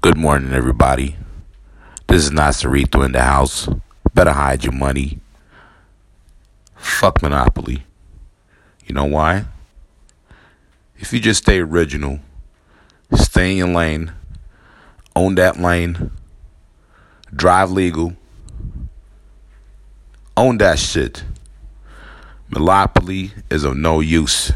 Good morning, everybody. This is Nasarito in the house. Better hide your money. Fuck Monopoly. You know why? If you just stay original, stay in your lane, own that lane, drive legal, own that shit. Monopoly is of no use.